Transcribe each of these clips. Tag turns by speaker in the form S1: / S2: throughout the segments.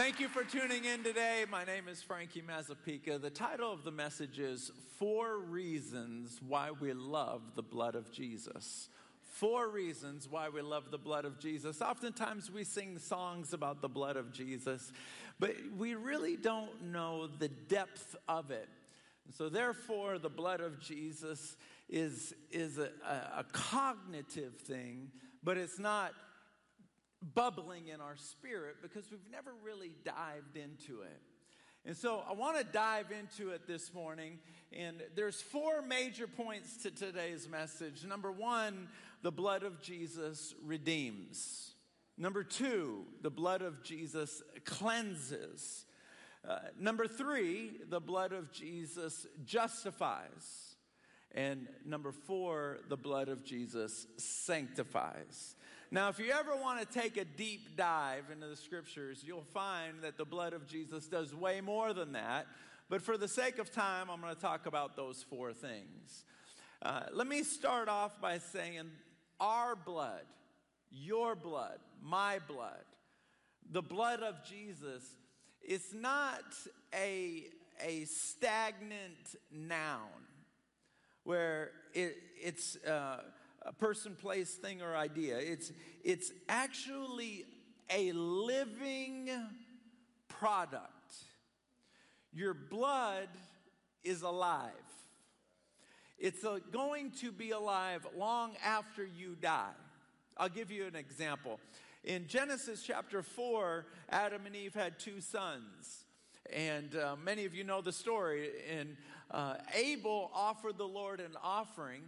S1: Thank you for tuning in today. My name is Frankie Mazapika. The title of the message is Four Reasons Why We Love the Blood of Jesus. Four reasons why we love the blood of Jesus. Oftentimes we sing songs about the blood of Jesus, but we really don't know the depth of it. So, therefore, the blood of Jesus is, is a, a, a cognitive thing, but it's not bubbling in our spirit because we've never really dived into it. And so I want to dive into it this morning. And there's four major points to today's message. Number one, the blood of Jesus redeems. Number two, the blood of Jesus cleanses. Uh, number three, the blood of Jesus justifies. And number four, the blood of Jesus sanctifies. Now, if you ever want to take a deep dive into the scriptures, you'll find that the blood of Jesus does way more than that. But for the sake of time, I'm going to talk about those four things. Uh, let me start off by saying our blood, your blood, my blood, the blood of Jesus, it's not a, a stagnant noun where it, it's. Uh, a person, place, thing, or idea. It's, it's actually a living product. Your blood is alive. It's a, going to be alive long after you die. I'll give you an example. In Genesis chapter 4, Adam and Eve had two sons. And uh, many of you know the story. And uh, Abel offered the Lord an offering.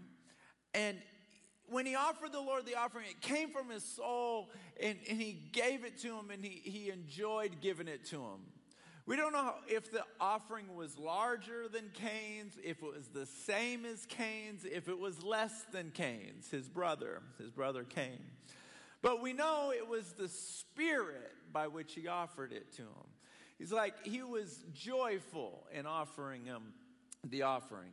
S1: And when he offered the Lord the offering, it came from his soul and, and he gave it to him and he, he enjoyed giving it to him. We don't know if the offering was larger than Cain's, if it was the same as Cain's, if it was less than Cain's, his brother, his brother Cain. But we know it was the spirit by which he offered it to him. He's like, he was joyful in offering him the offering.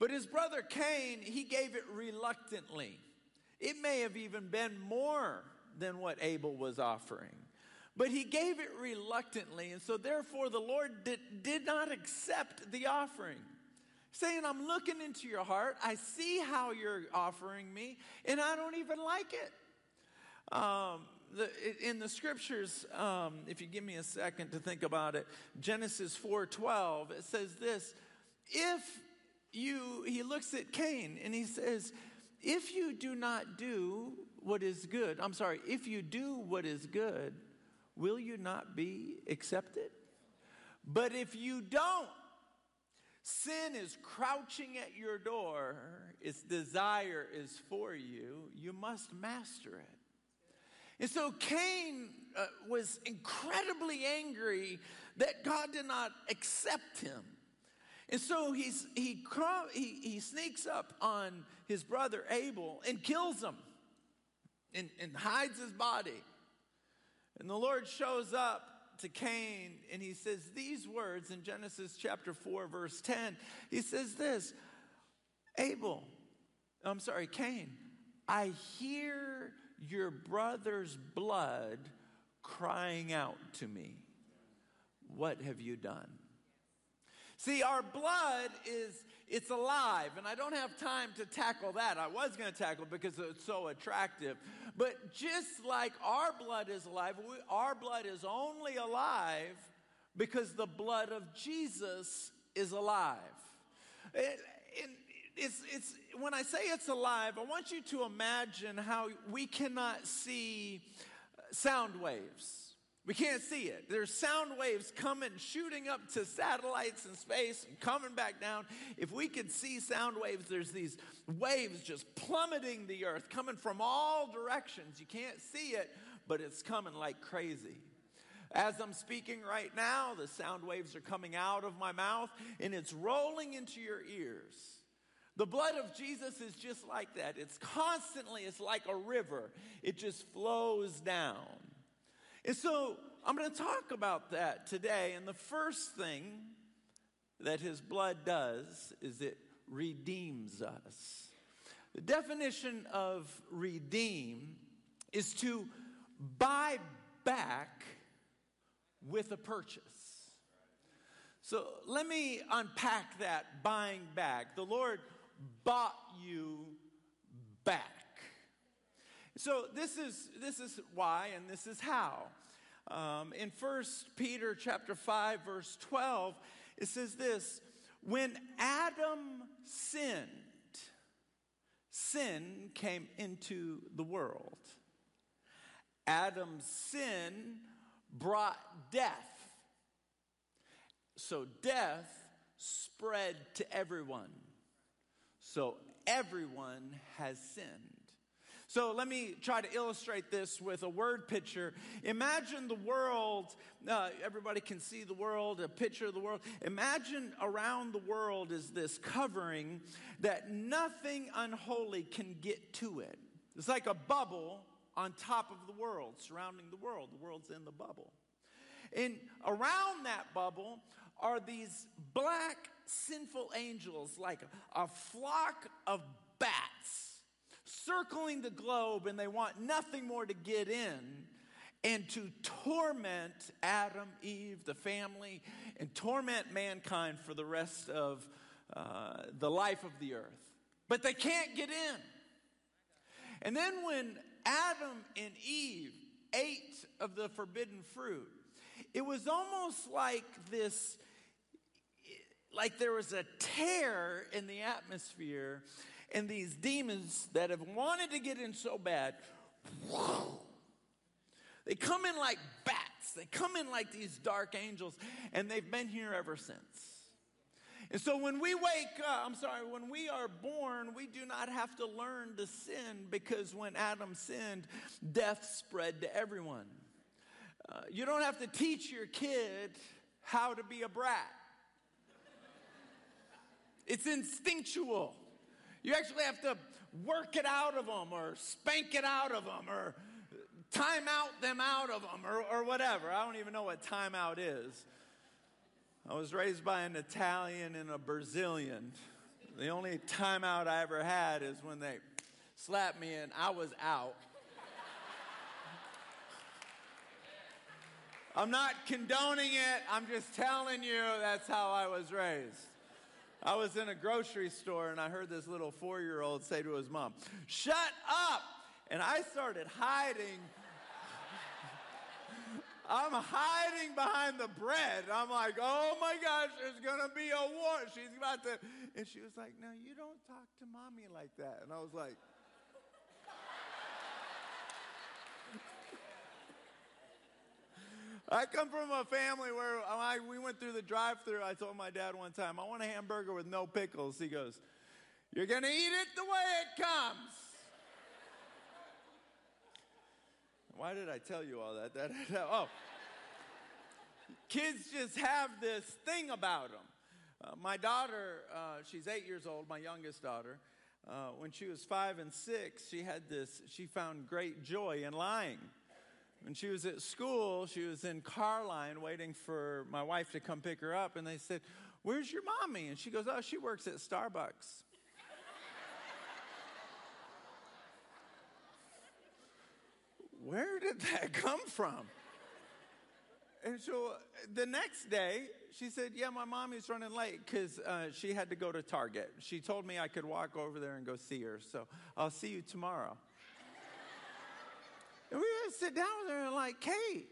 S1: But his brother Cain, he gave it reluctantly. It may have even been more than what Abel was offering. But he gave it reluctantly, and so therefore the Lord did, did not accept the offering. Saying, I'm looking into your heart, I see how you're offering me, and I don't even like it. Um, the, in the scriptures, um, if you give me a second to think about it, Genesis 4:12, it says this: If you, he looks at Cain and he says, if you do not do what is good, I'm sorry, if you do what is good, will you not be accepted? But if you don't, sin is crouching at your door, its desire is for you, you must master it. And so Cain uh, was incredibly angry that God did not accept him. And so he's, he, he, he sneaks up on his brother Abel and kills him and, and hides his body. And the Lord shows up to Cain and he says these words in Genesis chapter 4, verse 10. He says this Abel, I'm sorry, Cain, I hear your brother's blood crying out to me. What have you done? See, our blood is, it's alive, and I don't have time to tackle that. I was going to tackle because it's so attractive. But just like our blood is alive, we, our blood is only alive because the blood of Jesus is alive. It, it, it's, it's, when I say it's alive, I want you to imagine how we cannot see sound waves. We can't see it. There's sound waves coming, shooting up to satellites in space and coming back down. If we could see sound waves, there's these waves just plummeting the earth, coming from all directions. You can't see it, but it's coming like crazy. As I'm speaking right now, the sound waves are coming out of my mouth and it's rolling into your ears. The blood of Jesus is just like that. It's constantly, it's like a river, it just flows down. And so I'm going to talk about that today. And the first thing that his blood does is it redeems us. The definition of redeem is to buy back with a purchase. So let me unpack that buying back. The Lord bought you back. So this is this is why and this is how. Um, in First Peter chapter five verse twelve, it says this: When Adam sinned, sin came into the world. Adam's sin brought death. So death spread to everyone. So everyone has sinned. So let me try to illustrate this with a word picture. Imagine the world, uh, everybody can see the world, a picture of the world. Imagine around the world is this covering that nothing unholy can get to it. It's like a bubble on top of the world, surrounding the world. The world's in the bubble. And around that bubble are these black sinful angels, like a, a flock of bats circling the globe, and they want nothing more to get in and to torment Adam, Eve, the family, and torment mankind for the rest of uh, the life of the earth. But they can't get in. And then when Adam and Eve ate of the forbidden fruit, it was almost like this like there was a tear in the atmosphere, and these demons that have wanted to get in so bad, they come in like bats. They come in like these dark angels, and they've been here ever since. And so when we wake up, I'm sorry, when we are born, we do not have to learn to sin because when Adam sinned, death spread to everyone. Uh, you don't have to teach your kid how to be a brat. It's instinctual. You actually have to work it out of them or spank it out of them or time out them out of them or, or whatever. I don't even know what time out is. I was raised by an Italian and a Brazilian. The only timeout I ever had is when they slapped me and I was out. I'm not condoning it, I'm just telling you that's how I was raised. I was in a grocery store and I heard this little four year old say to his mom, Shut up! And I started hiding I'm hiding behind the bread. I'm like, oh my gosh, there's to be a war. She's about to. And she was like, no, you don't talk to mommy like that. And I was like, I come from a family where I, we went through the drive through. I told my dad one time, I want a hamburger with no pickles. He goes, You're going to eat it the way it comes. Why did I tell you all that? that, that oh. Kids just have this thing about them. Uh, my daughter, uh, she's eight years old, my youngest daughter. Uh, when she was five and six, she had this, she found great joy in lying. When she was at school, she was in car line waiting for my wife to come pick her up, and they said, Where's your mommy? And she goes, Oh, she works at Starbucks. where did that come from? And so the next day, she said, Yeah, my mommy's running late because uh, she had to go to Target. She told me I could walk over there and go see her. So I'll see you tomorrow. Sit down with her and, like, Kate,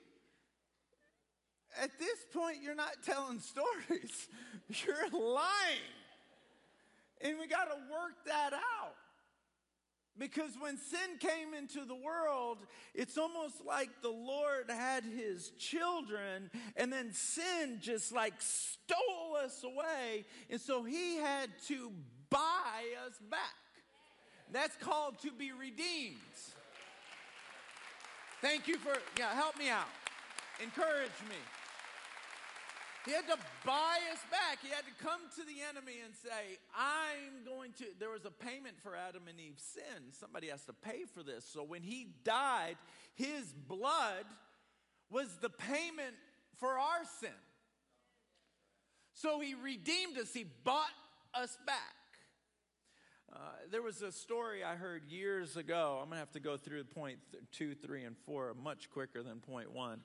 S1: at this point, you're not telling stories, you're lying. And we got to work that out. Because when sin came into the world, it's almost like the Lord had his children and then sin just like stole us away. And so he had to buy us back. That's called to be redeemed. Thank you for, yeah, help me out. Encourage me. He had to buy us back. He had to come to the enemy and say, I'm going to. There was a payment for Adam and Eve's sin. Somebody has to pay for this. So when he died, his blood was the payment for our sin. So he redeemed us, he bought us back. Uh, there was a story I heard years ago. I'm going to have to go through point th- two, three, and four much quicker than point one.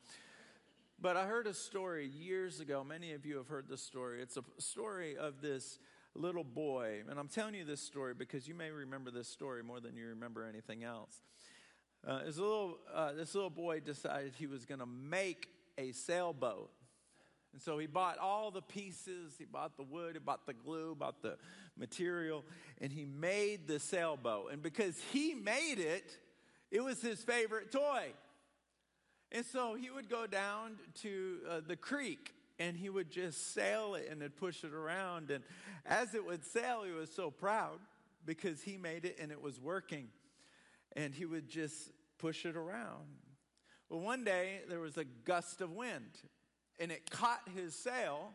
S1: But I heard a story years ago. Many of you have heard this story. It's a story of this little boy. And I'm telling you this story because you may remember this story more than you remember anything else. Uh, this, little, uh, this little boy decided he was going to make a sailboat. And so he bought all the pieces, he bought the wood, he bought the glue, bought the material, and he made the sailboat. And because he made it, it was his favorite toy. And so he would go down to uh, the creek and he would just sail it and then push it around. And as it would sail, he was so proud because he made it and it was working. And he would just push it around. Well, one day there was a gust of wind and it caught his sail,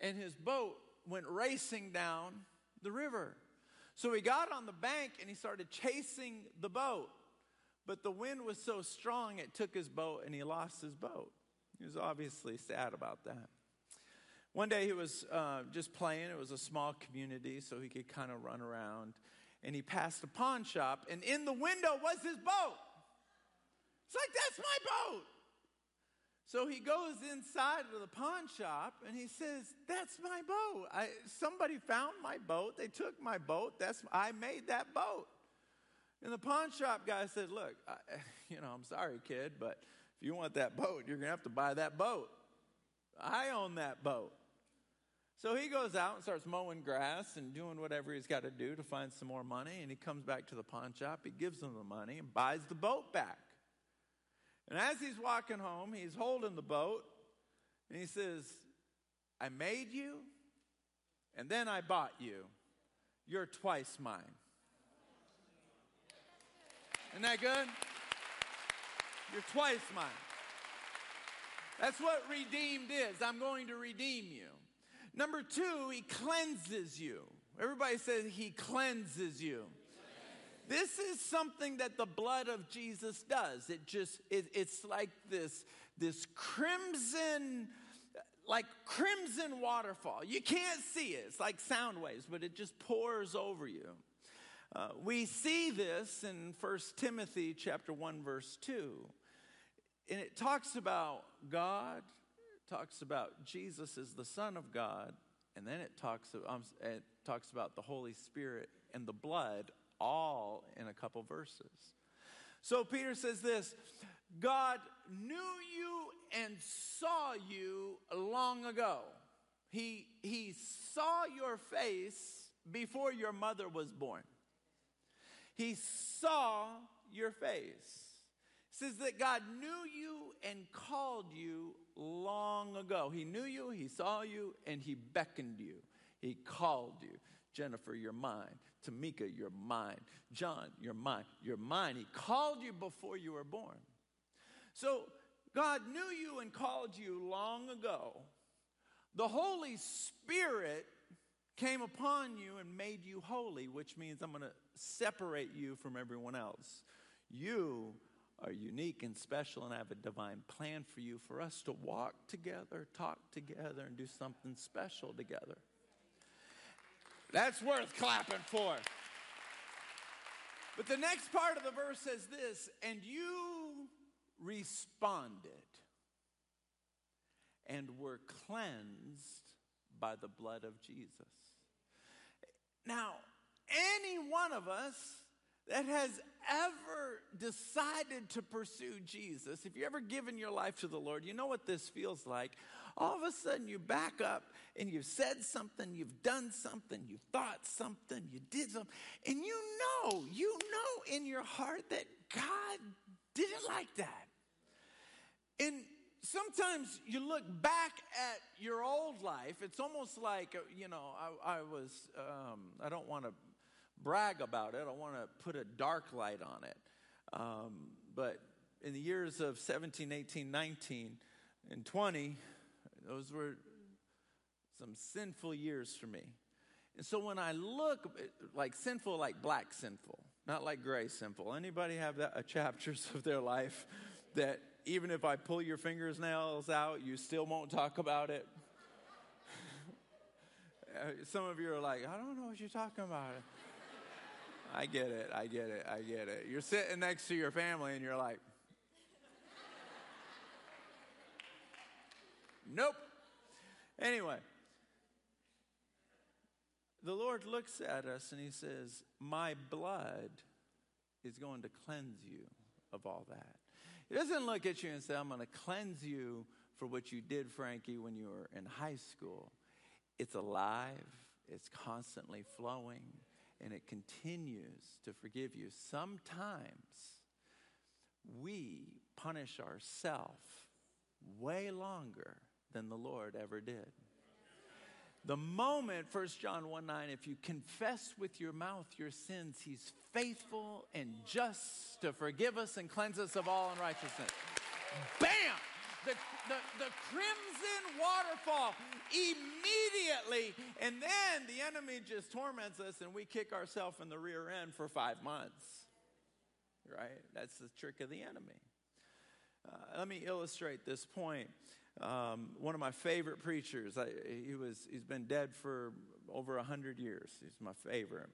S1: and his boat went racing down the river. So he got on the bank and he started chasing the boat. But the wind was so strong, it took his boat and he lost his boat. He was obviously sad about that. One day he was uh, just playing. It was a small community, so he could kind of run around. And he passed a pawn shop, and in the window was his boat. It's like, that's my boat. So he goes inside of the pawn shop and he says, "That's my boat. I, somebody found my boat. They took my boat. That's I made that boat." And the pawn shop guy said, "Look, I, you know, I'm sorry, kid, but if you want that boat, you're gonna have to buy that boat. I own that boat." So he goes out and starts mowing grass and doing whatever he's got to do to find some more money. And he comes back to the pawn shop. He gives them the money and buys the boat back. And as he's walking home, he's holding the boat and he says, I made you and then I bought you. You're twice mine. Isn't that good? You're twice mine. That's what redeemed is. I'm going to redeem you. Number two, he cleanses you. Everybody says he cleanses you. This is something that the blood of Jesus does. It just, it, it's like this, this crimson, like crimson waterfall. You can't see it. It's like sound waves, but it just pours over you. Uh, we see this in 1 Timothy chapter 1 verse 2. And it talks about God, talks about Jesus as the son of God, and then it talks um, it talks about the Holy Spirit and the blood all in a couple verses. So Peter says this God knew you and saw you long ago. He, he saw your face before your mother was born. He saw your face. Says that God knew you and called you long ago. He knew you, He saw you, and He beckoned you. He called you. Jennifer, you're mine. Tamika, you're mine. John, you're mine. You're mine. He called you before you were born. So God knew you and called you long ago. The Holy Spirit came upon you and made you holy, which means I'm going to separate you from everyone else. You are unique and special, and I have a divine plan for you for us to walk together, talk together, and do something special together. That's worth clapping for. But the next part of the verse says this and you responded and were cleansed by the blood of Jesus. Now, any one of us that has ever decided to pursue Jesus, if you've ever given your life to the Lord, you know what this feels like. All of a sudden, you back up and you've said something, you've done something, you've thought something, you did something, and you know, you know in your heart that God didn't like that. And sometimes you look back at your old life, it's almost like, you know, I, I was, um, I don't want to brag about it. I want to put a dark light on it. Um, but in the years of 17, 18, 19, and 20, those were some sinful years for me. And so when I look like sinful, like black sinful, not like gray sinful. Anybody have that chapters of their life that even if I pull your fingernails out, you still won't talk about it? Uh, some of you are like, I don't know what you're talking about. I get it. I get it. I get it. You're sitting next to your family and you're like, Nope. Anyway, the Lord looks at us and he says, My blood is going to cleanse you of all that. He doesn't look at you and say, I'm going to cleanse you for what you did, Frankie, when you were in high school. It's alive, it's constantly flowing, and it continues to forgive you. Sometimes we punish ourselves way longer than the Lord ever did. The moment, 1 John 1 9, if you confess with your mouth your sins, he's faithful and just to forgive us and cleanse us of all unrighteousness. Bam! The, the, the crimson waterfall immediately. And then the enemy just torments us and we kick ourselves in the rear end for five months. Right? That's the trick of the enemy. Uh, let me illustrate this point. Um, one of my favorite preachers, I, he was, he's been dead for over 100 years. He's my favorite.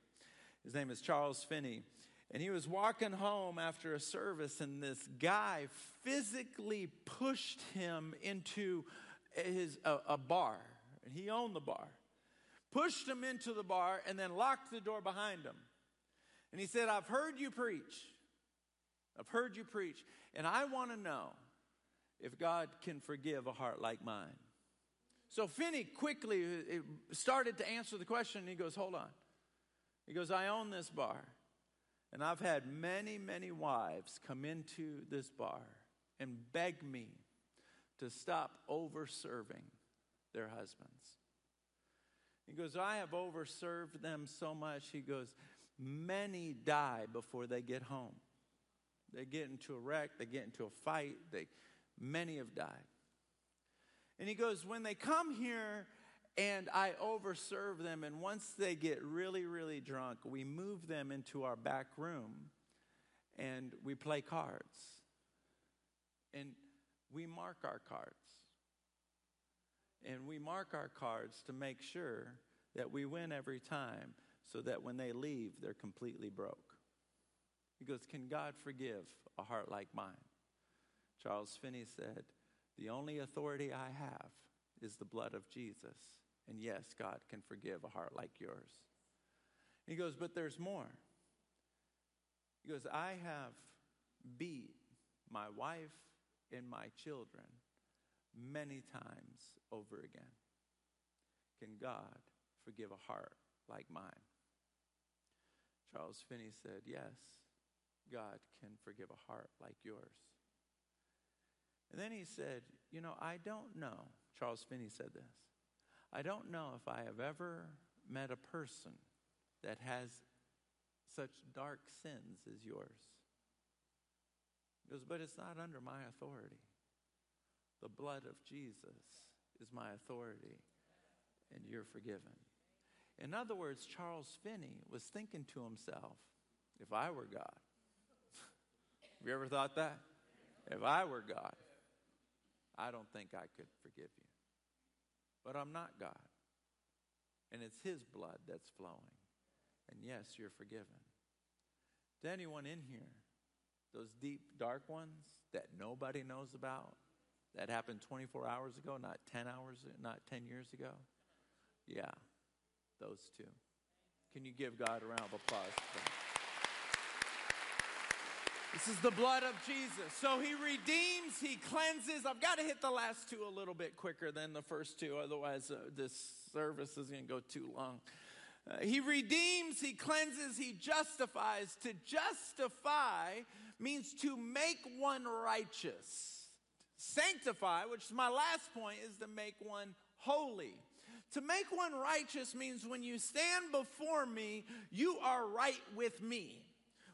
S1: His name is Charles Finney. And he was walking home after a service, and this guy physically pushed him into his, a, a bar. And he owned the bar. Pushed him into the bar and then locked the door behind him. And he said, I've heard you preach. I've heard you preach. And I want to know if God can forgive a heart like mine. So Finney quickly started to answer the question. He goes, Hold on. He goes, I own this bar. And I've had many, many wives come into this bar and beg me to stop over serving their husbands. He goes, I have overserved them so much. He goes, many die before they get home. They get into a wreck, they get into a fight, they, many have died. And he goes, when they come here and I overserve them, and once they get really, really drunk, we move them into our back room and we play cards. And we mark our cards. And we mark our cards to make sure that we win every time so that when they leave, they're completely broke. He goes, Can God forgive a heart like mine? Charles Finney said, The only authority I have is the blood of Jesus. And yes, God can forgive a heart like yours. He goes, But there's more. He goes, I have beat my wife and my children many times over again. Can God forgive a heart like mine? Charles Finney said, Yes, God can forgive a heart like yours. And then he said, You know, I don't know. Charles Finney said this. I don't know if I have ever met a person that has such dark sins as yours. He goes, but it's not under my authority. The blood of Jesus is my authority, and you're forgiven. In other words, Charles Finney was thinking to himself, if I were God, have you ever thought that? If I were God, I don't think I could forgive you. But I'm not God. And it's His blood that's flowing. And yes, you're forgiven. To anyone in here, those deep, dark ones that nobody knows about, that happened 24 hours ago, not 10 hours, not 10 years ago? Yeah, those two. Can you give God a round of applause? This is the blood of Jesus. So he redeems, he cleanses. I've got to hit the last two a little bit quicker than the first two, otherwise, uh, this service is going to go too long. Uh, he redeems, he cleanses, he justifies. To justify means to make one righteous. Sanctify, which is my last point, is to make one holy. To make one righteous means when you stand before me, you are right with me.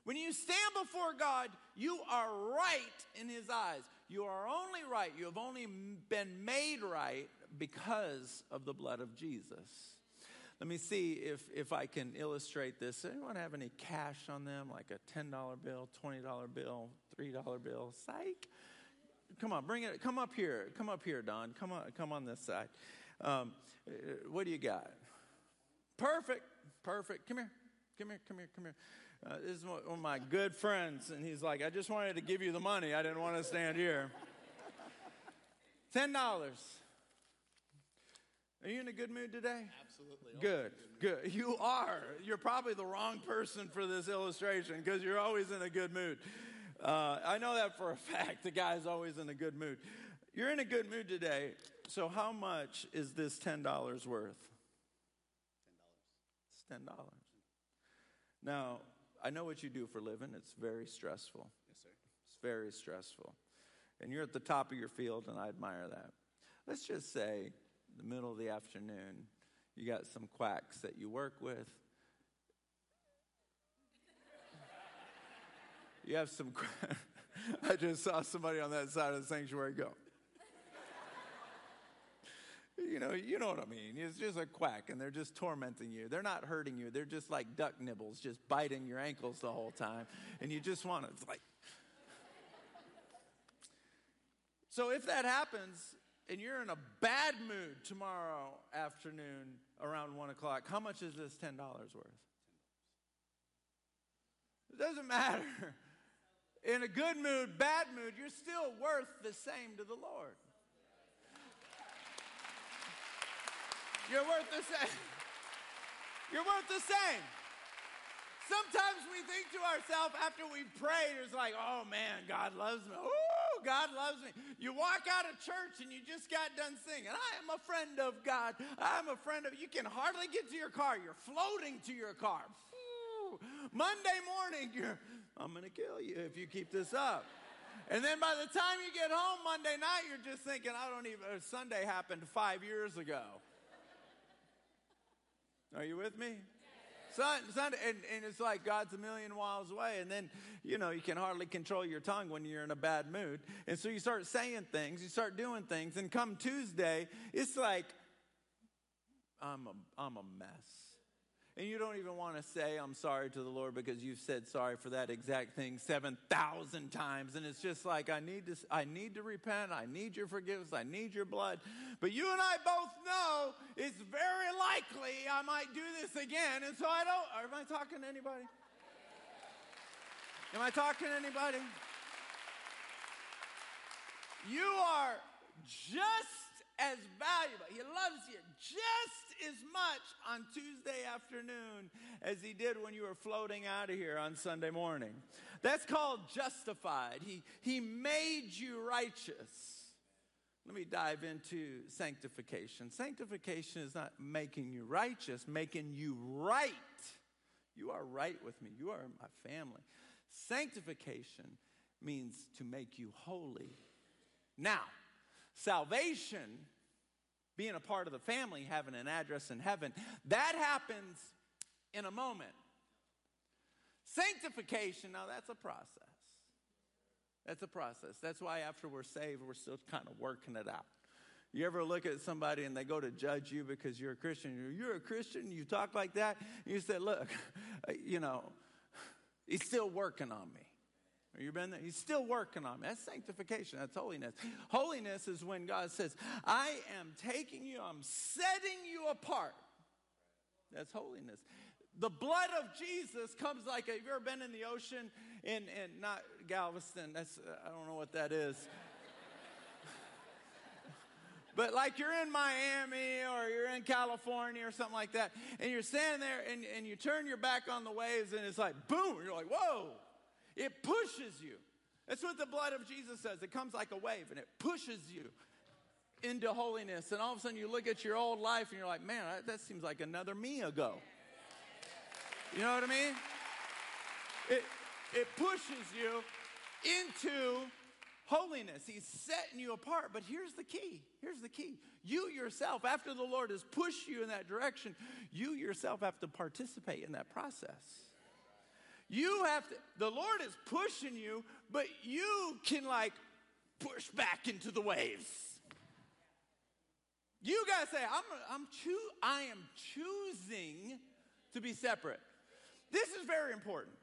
S1: When you stand before God, you are right in His eyes. You are only right. You have only been made right because of the blood of Jesus. Let me see if, if I can illustrate this. Anyone have any cash on them, like a $10 bill, $20 bill, $3 bill? Psych. Come on, bring it. Come up here. Come up here, Don. Come on, come on this side. Um, uh, what do you got? Perfect. Perfect. Come here. Come here. Come here. Come here. Uh, this is one of my good friends, and he's like, I just wanted to give you the money. I didn't want to stand here. $10. Are you in a good mood today?
S2: Absolutely.
S1: Good, good. You are. You're probably the wrong person for this illustration because you're always in a good mood. Uh, I know that for a fact. The guy's always in a good mood. You're in a good mood today. So, how much is this $10 worth?
S2: Ten dollars.
S1: It's $10. Now, I know what you do for a living. It's very stressful.
S2: Yes, sir.
S1: It's very stressful. And you're at the top of your field, and I admire that. Let's just say, in the middle of the afternoon, you got some quacks that you work with. You have some. qu- I just saw somebody on that side of the sanctuary go. You know, you know what I mean. It's just a quack, and they're just tormenting you. They're not hurting you. They're just like duck nibbles, just biting your ankles the whole time, and you just want to. It's like. So if that happens, and you're in a bad mood tomorrow afternoon around one o'clock, how much is this ten dollars worth? It doesn't matter. In a good mood, bad mood, you're still worth the same to the Lord. You're worth the same. You're worth the same. Sometimes we think to ourselves after we've prayed, it's like, oh man, God loves me. Ooh, God loves me. You walk out of church and you just got done singing, I am a friend of God. I'm a friend of, you can hardly get to your car. You're floating to your car. Ooh. Monday morning, you're, I'm going to kill you if you keep this up. And then by the time you get home Monday night, you're just thinking, I don't even, Sunday happened five years ago. Are you with me? Son, son, and, and it's like God's a million miles away, and then you know you can hardly control your tongue when you're in a bad mood, and so you start saying things, you start doing things, and come Tuesday, it's like I'm a, I'm a mess, and you don't even want to say I'm sorry to the Lord because you've said sorry for that exact thing seven thousand times, and it's just like I need to I need to repent, I need your forgiveness, I need your blood, but you and I both know it's very likely I might do this again. And so I don't. Am I talking to anybody? Am I talking to anybody? You are just as valuable. He loves you just as much on Tuesday afternoon as he did when you were floating out of here on Sunday morning. That's called justified. He, he made you righteous. Let me dive into sanctification. Sanctification is not making you righteous, making you right. You are right with me. You are my family. Sanctification means to make you holy. Now, salvation, being a part of the family, having an address in heaven, that happens in a moment. Sanctification, now that's a process. That's a process. That's why after we're saved, we're still kind of working it out. You ever look at somebody and they go to judge you because you're a Christian? You're, a Christian, you talk like that. You say, Look, you know, he's still working on me. You been there? He's still working on me. That's sanctification. That's holiness. Holiness is when God says, I am taking you, I'm setting you apart. That's holiness. The blood of Jesus comes like, have you ever been in the ocean? In, in not Galveston, that's, I don't know what that is. But like you're in Miami or you're in California or something like that, and you're standing there and, and you turn your back on the waves and it's like boom, you're like, whoa. It pushes you. That's what the blood of Jesus says. It comes like a wave and it pushes you into holiness. And all of a sudden you look at your old life and you're like, man, that seems like another me ago. You know what I mean? It, it pushes you into holiness. He's setting you apart. But here's the key. Here's the key. You yourself, after the Lord has pushed you in that direction, you yourself have to participate in that process. You have to, the Lord is pushing you, but you can like push back into the waves. You gotta say, I'm, I'm choo- I am choosing to be separate. This is very important.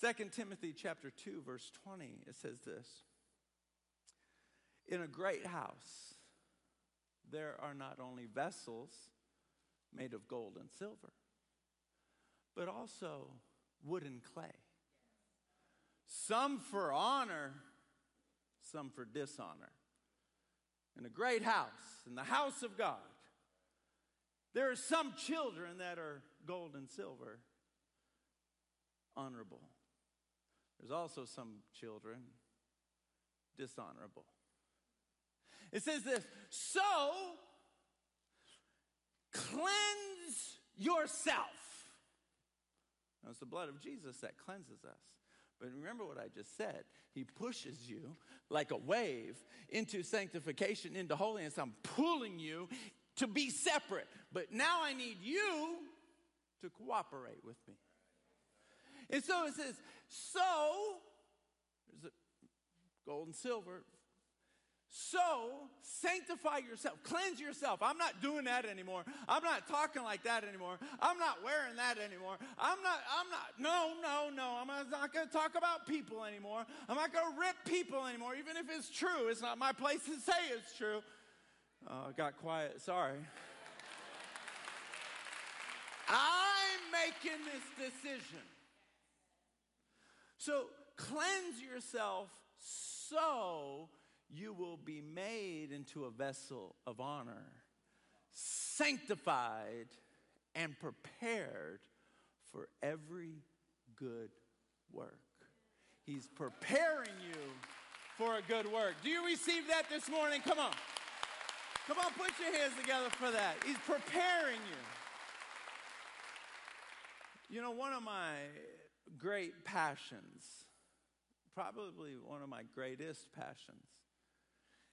S1: 2 Timothy chapter 2 verse 20 it says this In a great house there are not only vessels made of gold and silver but also wood and clay some for honor some for dishonor in a great house, in the house of God, there are some children that are gold and silver, honorable. There's also some children dishonorable. It says this so cleanse yourself. Now, it's the blood of Jesus that cleanses us. But remember what I just said. He pushes you like a wave into sanctification, into holiness. I'm pulling you to be separate. But now I need you to cooperate with me. And so it says, so, there's a gold and silver, so, sanctify yourself, cleanse yourself. I'm not doing that anymore. I'm not talking like that anymore. I'm not wearing that anymore. I'm not, I'm not, no, no, no. I'm not going to talk about people anymore. I'm not going to rip people anymore, even if it's true. It's not my place to say it's true. Oh, I got quiet. Sorry. I'm making this decision. So, cleanse yourself so you will be made into a vessel of honor, sanctified and prepared for every good work. He's preparing you for a good work. Do you receive that this morning? Come on. Come on, put your hands together for that. He's preparing you. You know, one of my great passions, probably one of my greatest passions,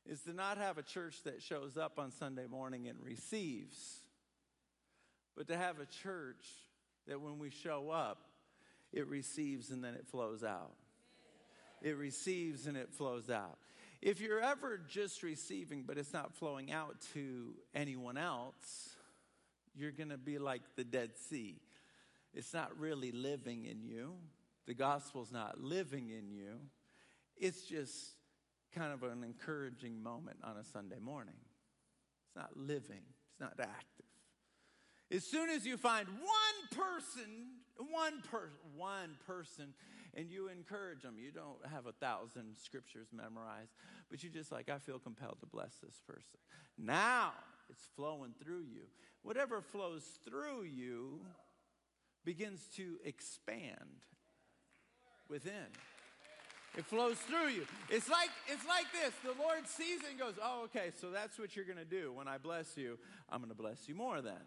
S1: is to not have a church that shows up on Sunday morning and receives, but to have a church that when we show up, it receives and then it flows out. It receives and it flows out. If you're ever just receiving, but it's not flowing out to anyone else, you're going to be like the Dead Sea. It's not really living in you. The gospel's not living in you. It's just kind of an encouraging moment on a Sunday morning. It's not living, it's not active. As soon as you find one person, one person, one person, and you encourage them, you don't have a thousand scriptures memorized, but you just like, I feel compelled to bless this person. Now it's flowing through you. Whatever flows through you begins to expand within. It flows through you. It's like, it's like this. The Lord sees it and goes, Oh, okay, so that's what you're going to do. When I bless you, I'm going to bless you more then.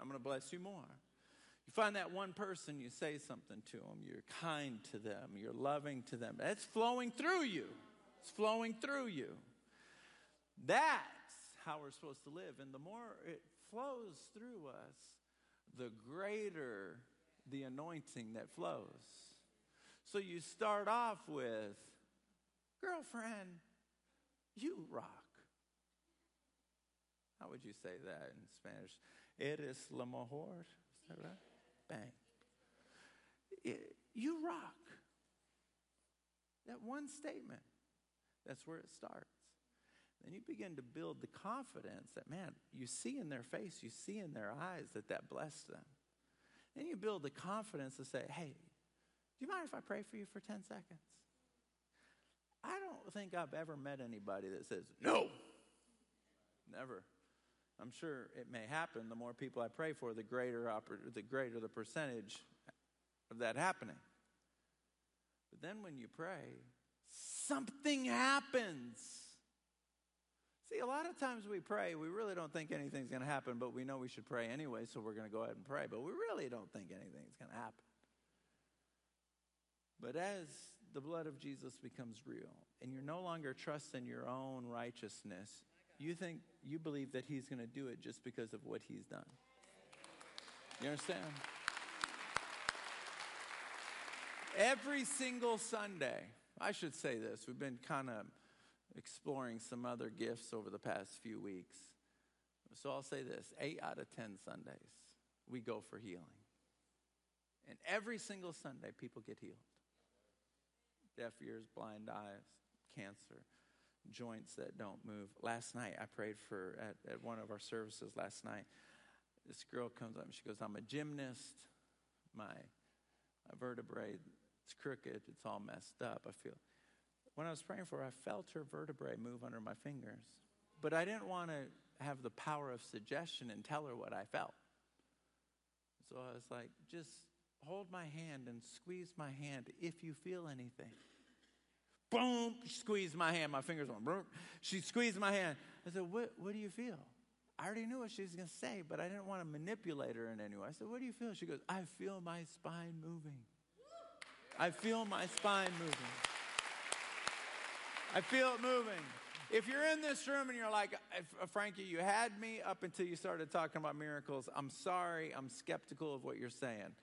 S1: I'm going to bless you more. You find that one person, you say something to them, you're kind to them, you're loving to them. That's flowing through you. It's flowing through you. That's how we're supposed to live. And the more it flows through us, the greater the anointing that flows. So you start off with, girlfriend, you rock. How would you say that in Spanish? Eres la mejor. Is that right? Bang. You rock. That one statement. That's where it starts. Then you begin to build the confidence that, man, you see in their face, you see in their eyes that that blessed them. Then you build the confidence to say, hey, do you mind if I pray for you for 10 seconds? I don't think I've ever met anybody that says, no. Never. I'm sure it may happen. The more people I pray for, the greater, the greater the percentage of that happening. But then when you pray, something happens. See, a lot of times we pray, we really don't think anything's going to happen, but we know we should pray anyway, so we're going to go ahead and pray. But we really don't think anything's going to happen. But as the blood of Jesus becomes real and you're no longer trusting your own righteousness, you think, you believe that he's going to do it just because of what he's done. You understand? Every single Sunday, I should say this, we've been kind of exploring some other gifts over the past few weeks. So I'll say this eight out of 10 Sundays, we go for healing. And every single Sunday, people get healed deaf ears, blind eyes, cancer, joints that don't move. Last night, I prayed for, at, at one of our services last night, this girl comes up and she goes, I'm a gymnast. My, my vertebrae, it's crooked, it's all messed up. I feel when I was praying for her, I felt her vertebrae move under my fingers. But I didn't want to have the power of suggestion and tell her what I felt. So I was like, just hold my hand and squeeze my hand if you feel anything. Boom, she squeezed my hand. My fingers went, boom. She squeezed my hand. I said, what, what do you feel? I already knew what she was going to say, but I didn't want to manipulate her in any way. I said, What do you feel? She goes, I feel my spine moving. I feel my spine moving. I feel it moving. If you're in this room and you're like, uh, Frankie, you had me up until you started talking about miracles, I'm sorry, I'm skeptical of what you're saying.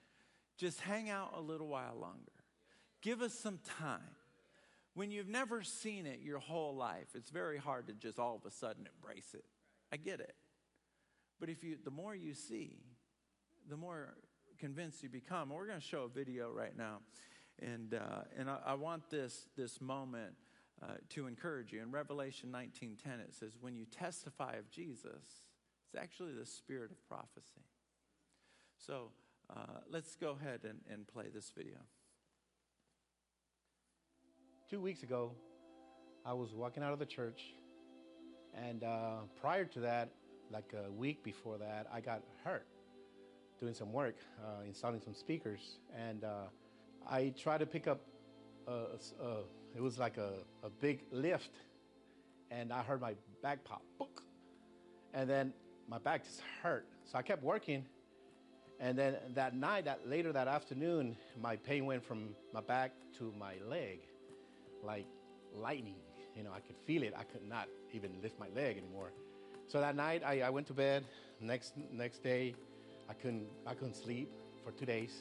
S1: Just hang out a little while longer. Give us some time. When you've never seen it your whole life, it's very hard to just all of a sudden embrace it. I get it. But if you, the more you see, the more convinced you become. We're going to show a video right now, and uh, and I, I, want this this moment uh, to encourage you. In Revelation 19:10, it says, "When you testify of Jesus, it's actually the spirit of prophecy." So uh, let's go ahead and, and play this video.
S2: Two weeks ago, I was walking out of the church, and uh, prior to that, like a week before that, I got hurt doing some work, uh, installing some speakers, and uh, I tried to pick up. A, a, it was like a, a big lift, and I heard my back pop, and then my back just hurt. So I kept working, and then that night, that later that afternoon, my pain went from my back to my leg, like lightning. You know, I could feel it. I could not even lift my leg anymore. So that night, I, I went to bed. Next next day, I couldn't I couldn't sleep for two days.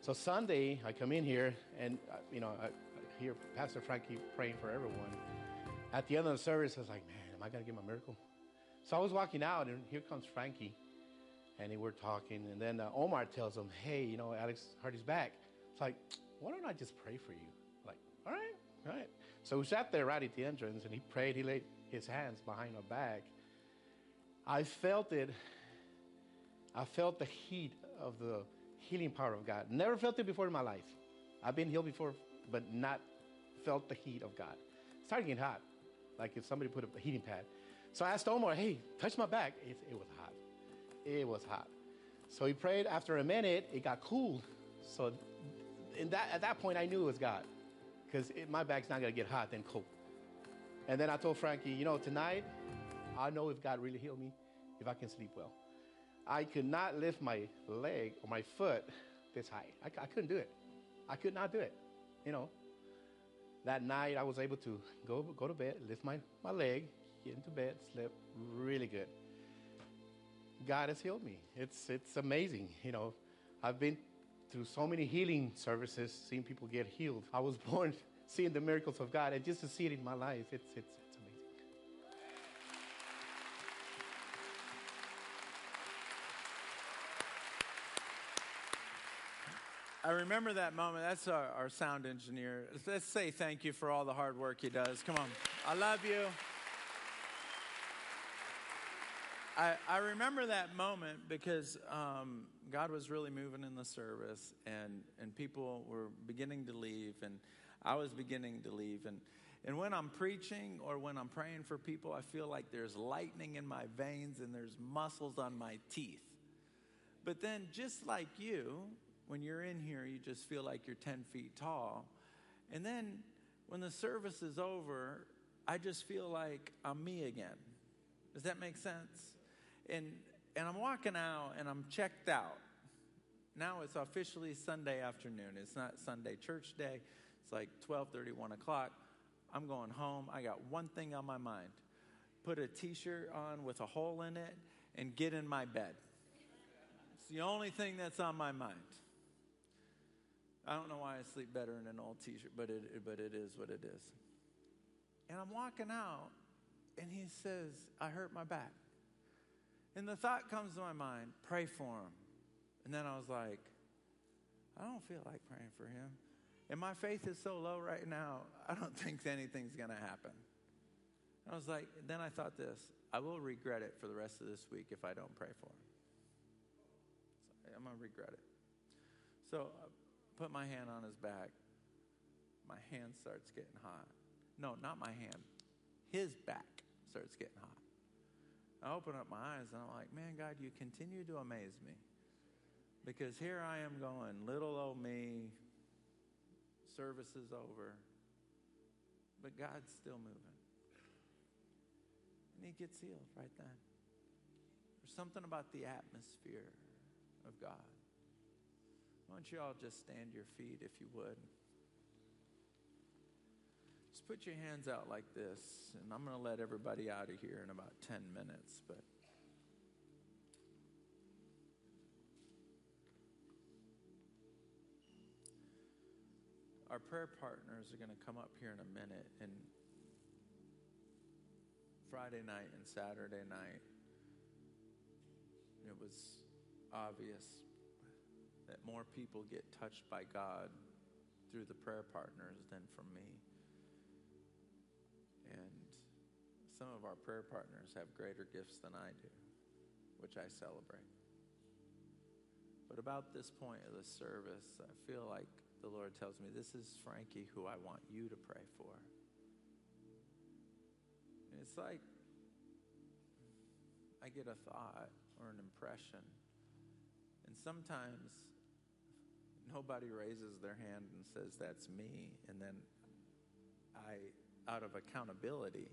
S2: So Sunday, I come in here and uh, you know I, I hear Pastor Frankie praying for everyone. At the end of the service, I was like, man, am I gonna get my miracle? So I was walking out, and here comes Frankie, and we're talking. And then uh, Omar tells him, hey, you know, Alex his back. It's like, why don't I just pray for you? Like, all right, all right. So we sat there right at the entrance, and he prayed. He laid his hands behind my back. I felt it. I felt the heat of the healing power of God. Never felt it before in my life. I've been healed before, but not felt the heat of God. It started getting hot, like if somebody put up a heating pad. So I asked Omar, hey, touch my back. It, it was. It was hot. So he prayed. After a minute, it got cool. So in that, at that point, I knew it was God because my back's not going to get hot, then cold. And then I told Frankie, you know, tonight I know if God really healed me, if I can sleep well. I could not lift my leg or my foot this high. I, I couldn't do it. I could not do it. You know, that night I was able to go, go to bed, lift my, my leg, get into bed, sleep really good. God has healed me. It's, it's amazing. You know, I've been through so many healing services, seeing people get healed. I was born seeing the miracles of God, and just to see it in my life, it's, it's, amazing.
S1: I remember that moment. That's our, our sound engineer. Let's say thank you for all the hard work he does. Come on. I love you. I, I remember that moment because um, God was really moving in the service, and, and people were beginning to leave, and I was beginning to leave. And, and when I'm preaching or when I'm praying for people, I feel like there's lightning in my veins and there's muscles on my teeth. But then, just like you, when you're in here, you just feel like you're 10 feet tall. And then when the service is over, I just feel like I'm me again. Does that make sense? And, and I'm walking out and I'm checked out. Now it's officially Sunday afternoon. It's not Sunday church day. It's like 12:30, 1 o'clock. I'm going home. I got one thing on my mind. Put a t-shirt on with a hole in it and get in my bed. It's the only thing that's on my mind. I don't know why I sleep better in an old t-shirt, but it, but it is what it is. And I'm walking out, and he says, I hurt my back. And the thought comes to my mind, pray for him. And then I was like, I don't feel like praying for him. And my faith is so low right now, I don't think anything's going to happen. I was like, then I thought this I will regret it for the rest of this week if I don't pray for him. So I'm going to regret it. So I put my hand on his back. My hand starts getting hot. No, not my hand. His back starts getting hot. I open up my eyes and I'm like, man, God, you continue to amaze me. Because here I am going, little old me, service is over, but God's still moving. And he gets healed right then. There's something about the atmosphere of God. Why don't you all just stand your feet if you would? Put your hands out like this, and I'm going to let everybody out of here in about 10 minutes, but our prayer partners are going to come up here in a minute and Friday night and Saturday night it was obvious that more people get touched by God through the prayer partners than from me. And some of our prayer partners have greater gifts than I do, which I celebrate. But about this point of the service, I feel like the Lord tells me, This is Frankie who I want you to pray for. And it's like I get a thought or an impression. And sometimes nobody raises their hand and says, That's me. And then I, out of accountability,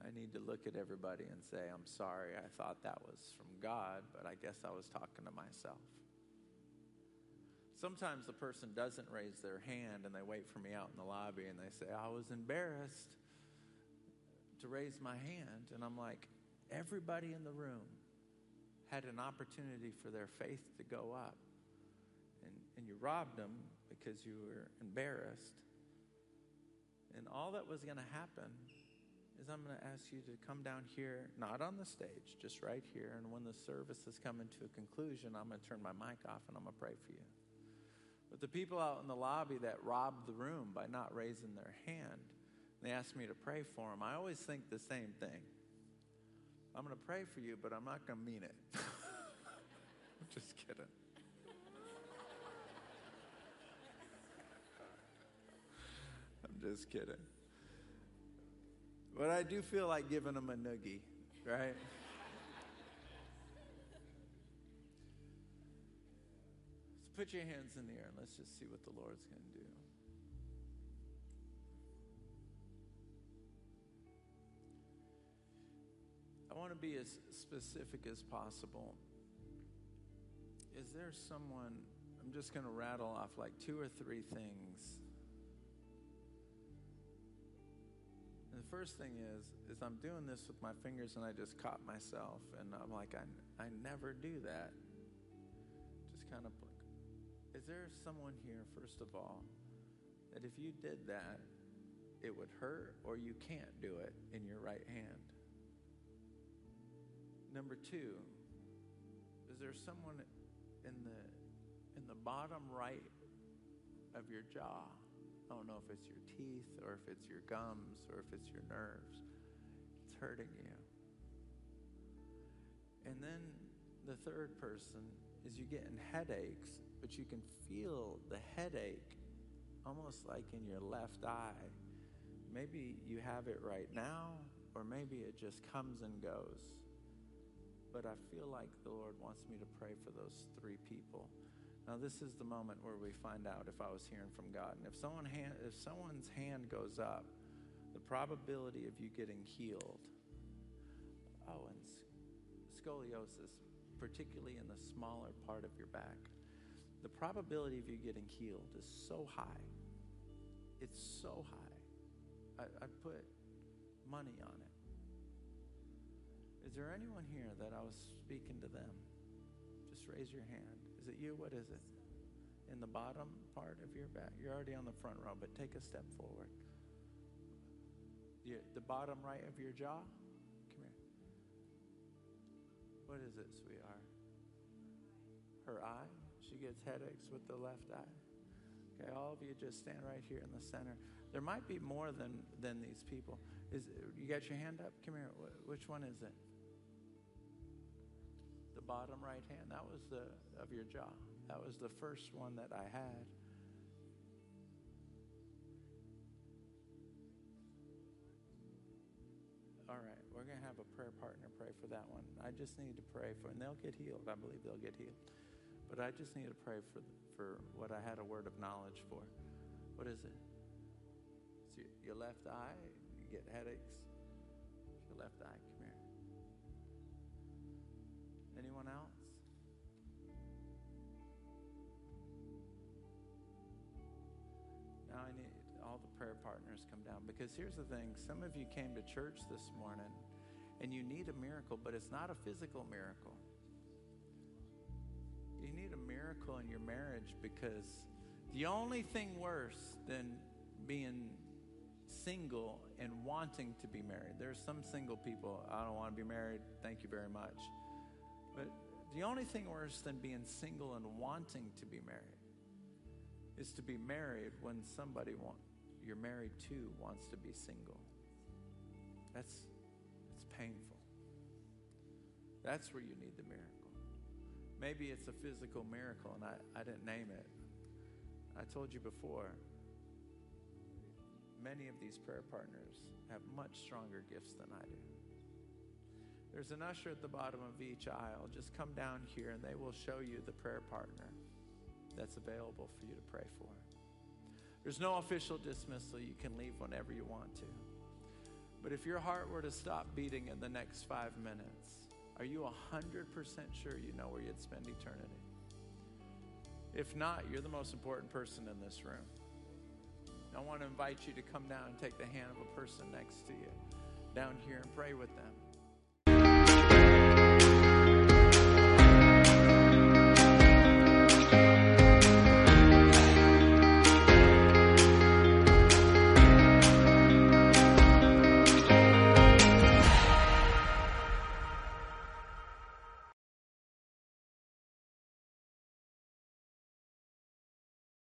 S1: I need to look at everybody and say, I'm sorry, I thought that was from God, but I guess I was talking to myself. Sometimes the person doesn't raise their hand and they wait for me out in the lobby and they say, I was embarrassed to raise my hand. And I'm like, everybody in the room had an opportunity for their faith to go up. And, and you robbed them because you were embarrassed. And all that was going to happen is I'm going to ask you to come down here, not on the stage, just right here. And when the service is coming to a conclusion, I'm going to turn my mic off and I'm going to pray for you. But the people out in the lobby that robbed the room by not raising their hand, they asked me to pray for them. I always think the same thing. I'm going to pray for you, but I'm not going to mean it. I'm just kidding. Just kidding. But I do feel like giving them a noogie, right? so put your hands in the air and let's just see what the Lord's going to do. I want to be as specific as possible. Is there someone, I'm just going to rattle off like two or three things first thing is, is I'm doing this with my fingers and I just caught myself and I'm like, I, I never do that. Just kind of, look. is there someone here, first of all, that if you did that, it would hurt or you can't do it in your right hand? Number two, is there someone in the, in the bottom right of your jaw I don't know if it's your teeth or if it's your gums or if it's your nerves. It's hurting you. And then the third person is you getting headaches, but you can feel the headache almost like in your left eye. Maybe you have it right now, or maybe it just comes and goes. But I feel like the Lord wants me to pray for those three people. Now, this is the moment where we find out if I was hearing from God. And if, someone hand, if someone's hand goes up, the probability of you getting healed, oh, and scoliosis, particularly in the smaller part of your back, the probability of you getting healed is so high. It's so high. I, I put money on it. Is there anyone here that I was speaking to them? Just raise your hand. Is it you? What is it? In the bottom part of your back? You're already on the front row, but take a step forward. the bottom right of your jaw? Come here. What is it, sweetheart? Her eye? She gets headaches with the left eye. Okay, all of you just stand right here in the center. There might be more than, than these people. Is you got your hand up? Come here. Which one is it? Bottom right hand. That was the of your jaw. That was the first one that I had. All right, we're going to have a prayer partner pray for that one. I just need to pray for, and they'll get healed. I believe they'll get healed. But I just need to pray for, for what I had a word of knowledge for. What is it? It's your, your left eye. You get headaches. Your left eye. Anyone else? Now I need all the prayer partners come down because here's the thing some of you came to church this morning and you need a miracle, but it's not a physical miracle. You need a miracle in your marriage because the only thing worse than being single and wanting to be married, there's some single people, I don't want to be married, thank you very much. But the only thing worse than being single and wanting to be married is to be married when somebody want, you're married to wants to be single. That's it's painful. That's where you need the miracle. Maybe it's a physical miracle, and I, I didn't name it. I told you before, many of these prayer partners have much stronger gifts than I do. There's an usher at the bottom of each aisle. Just come down here and they will show you the prayer partner that's available for you to pray for. There's no official dismissal. You can leave whenever you want to. But if your heart were to stop beating in the next five minutes, are you 100% sure you know where you'd spend eternity? If not, you're the most important person in this room. I want to invite you to come down and take the hand of a person next to you down here and pray with them.